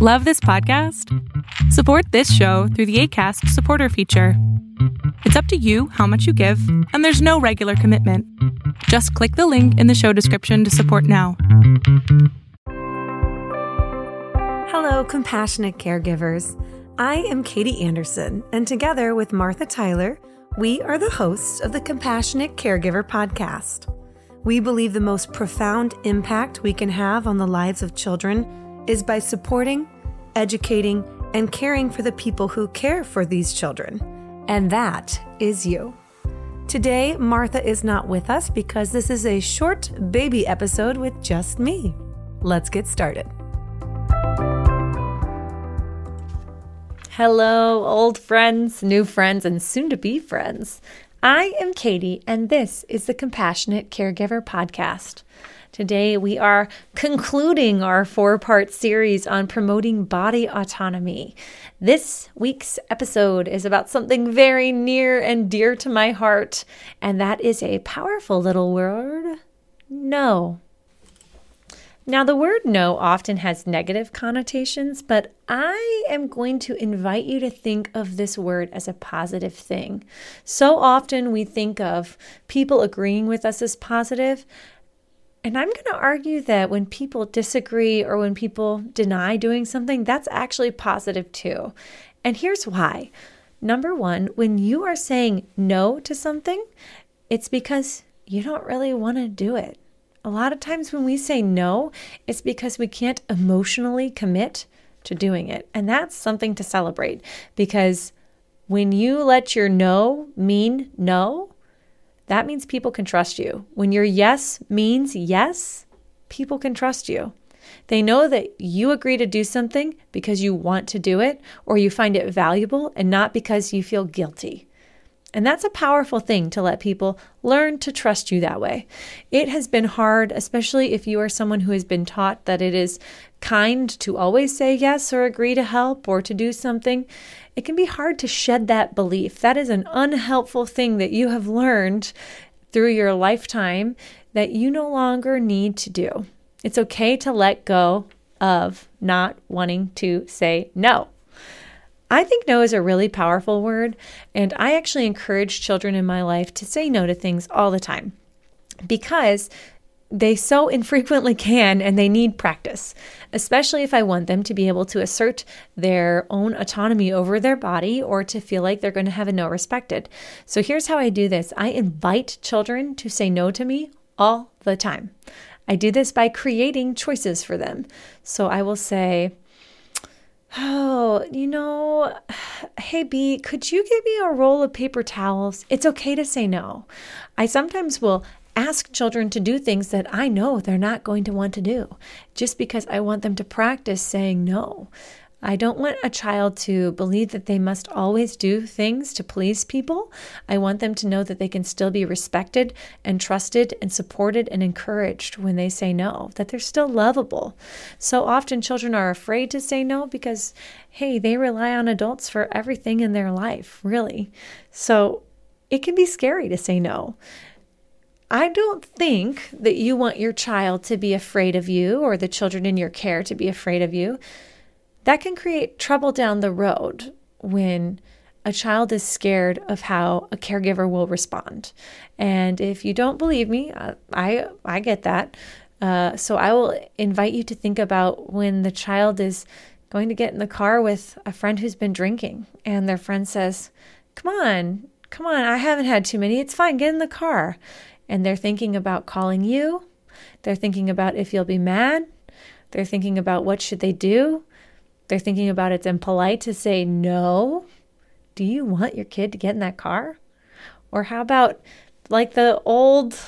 Love this podcast? Support this show through the ACAST supporter feature. It's up to you how much you give, and there's no regular commitment. Just click the link in the show description to support now. Hello, compassionate caregivers. I am Katie Anderson, and together with Martha Tyler, we are the hosts of the Compassionate Caregiver Podcast. We believe the most profound impact we can have on the lives of children is by supporting, educating, and caring for the people who care for these children. And that is you. Today, Martha is not with us because this is a short baby episode with just me. Let's get started. Hello, old friends, new friends, and soon to be friends. I am Katie, and this is the Compassionate Caregiver Podcast. Today, we are concluding our four part series on promoting body autonomy. This week's episode is about something very near and dear to my heart, and that is a powerful little word no. Now, the word no often has negative connotations, but I am going to invite you to think of this word as a positive thing. So often we think of people agreeing with us as positive, and I'm going to argue that when people disagree or when people deny doing something, that's actually positive too. And here's why. Number one, when you are saying no to something, it's because you don't really want to do it. A lot of times when we say no, it's because we can't emotionally commit to doing it. And that's something to celebrate because when you let your no mean no, that means people can trust you. When your yes means yes, people can trust you. They know that you agree to do something because you want to do it or you find it valuable and not because you feel guilty. And that's a powerful thing to let people learn to trust you that way. It has been hard, especially if you are someone who has been taught that it is kind to always say yes or agree to help or to do something. It can be hard to shed that belief. That is an unhelpful thing that you have learned through your lifetime that you no longer need to do. It's okay to let go of not wanting to say no. I think no is a really powerful word, and I actually encourage children in my life to say no to things all the time because they so infrequently can and they need practice, especially if I want them to be able to assert their own autonomy over their body or to feel like they're going to have a no respected. So here's how I do this I invite children to say no to me all the time. I do this by creating choices for them. So I will say, Oh, you know, hey B, could you give me a roll of paper towels? It's okay to say no. I sometimes will ask children to do things that I know they're not going to want to do just because I want them to practice saying no. I don't want a child to believe that they must always do things to please people. I want them to know that they can still be respected and trusted and supported and encouraged when they say no, that they're still lovable. So often children are afraid to say no because, hey, they rely on adults for everything in their life, really. So it can be scary to say no. I don't think that you want your child to be afraid of you or the children in your care to be afraid of you that can create trouble down the road when a child is scared of how a caregiver will respond. And if you don't believe me, uh, I I get that. Uh, so I will invite you to think about when the child is going to get in the car with a friend who's been drinking, and their friend says, "Come on, come on, I haven't had too many. It's fine. Get in the car." And they're thinking about calling you. They're thinking about if you'll be mad. They're thinking about what should they do. They're thinking about it's impolite to say no. Do you want your kid to get in that car? Or how about like the old,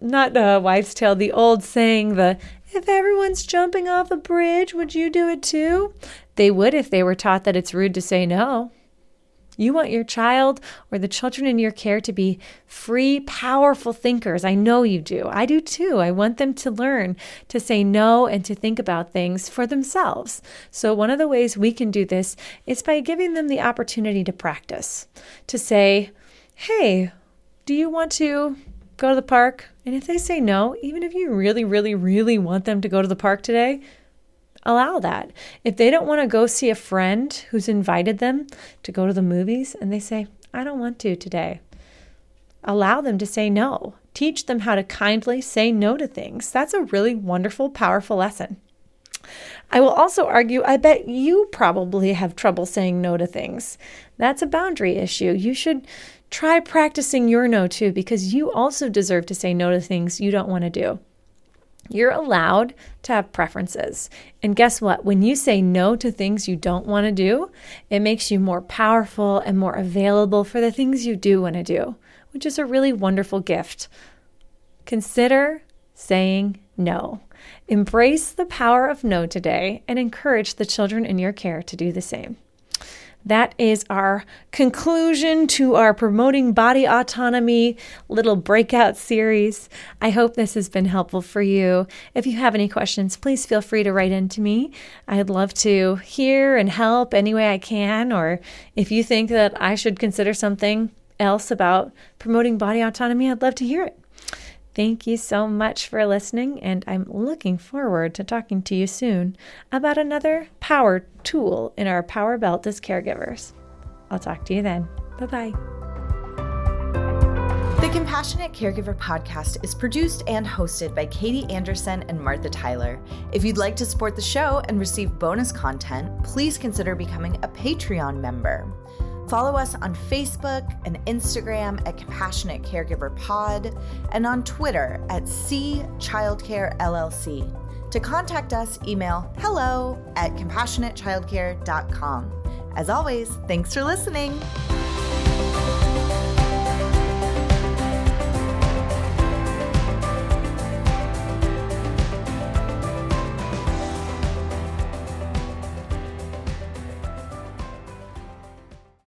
not a wives' tale, the old saying, the if everyone's jumping off a bridge, would you do it too? They would if they were taught that it's rude to say no. You want your child or the children in your care to be free, powerful thinkers. I know you do. I do too. I want them to learn to say no and to think about things for themselves. So, one of the ways we can do this is by giving them the opportunity to practice, to say, hey, do you want to go to the park? And if they say no, even if you really, really, really want them to go to the park today, allow that. If they don't want to go see a friend who's invited them to go to the movies and they say, I don't want to today, allow them to say no. Teach them how to kindly say no to things. That's a really wonderful, powerful lesson. I will also argue, I bet you probably have trouble saying no to things. That's a boundary issue. You should try practicing your no too, because you also deserve to say no to things you don't want to do. You're allowed to have preferences. And guess what? When you say no to things you don't want to do, it makes you more powerful and more available for the things you do want to do, which is a really wonderful gift. Consider saying no. Embrace the power of no today and encourage the children in your care to do the same. That is our conclusion to our Promoting Body Autonomy little breakout series. I hope this has been helpful for you. If you have any questions, please feel free to write in to me. I'd love to hear and help any way I can, or if you think that I should consider something else about promoting body autonomy, I'd love to hear it. Thank you so much for listening, and I'm looking forward to talking to you soon about another power tool in our power belt as caregivers. I'll talk to you then. Bye bye. The Compassionate Caregiver podcast is produced and hosted by Katie Anderson and Martha Tyler. If you'd like to support the show and receive bonus content, please consider becoming a Patreon member. Follow us on Facebook and Instagram at Compassionate Caregiver Pod and on Twitter at C Childcare LLC. To contact us, email hello at compassionatechildcare.com. As always, thanks for listening.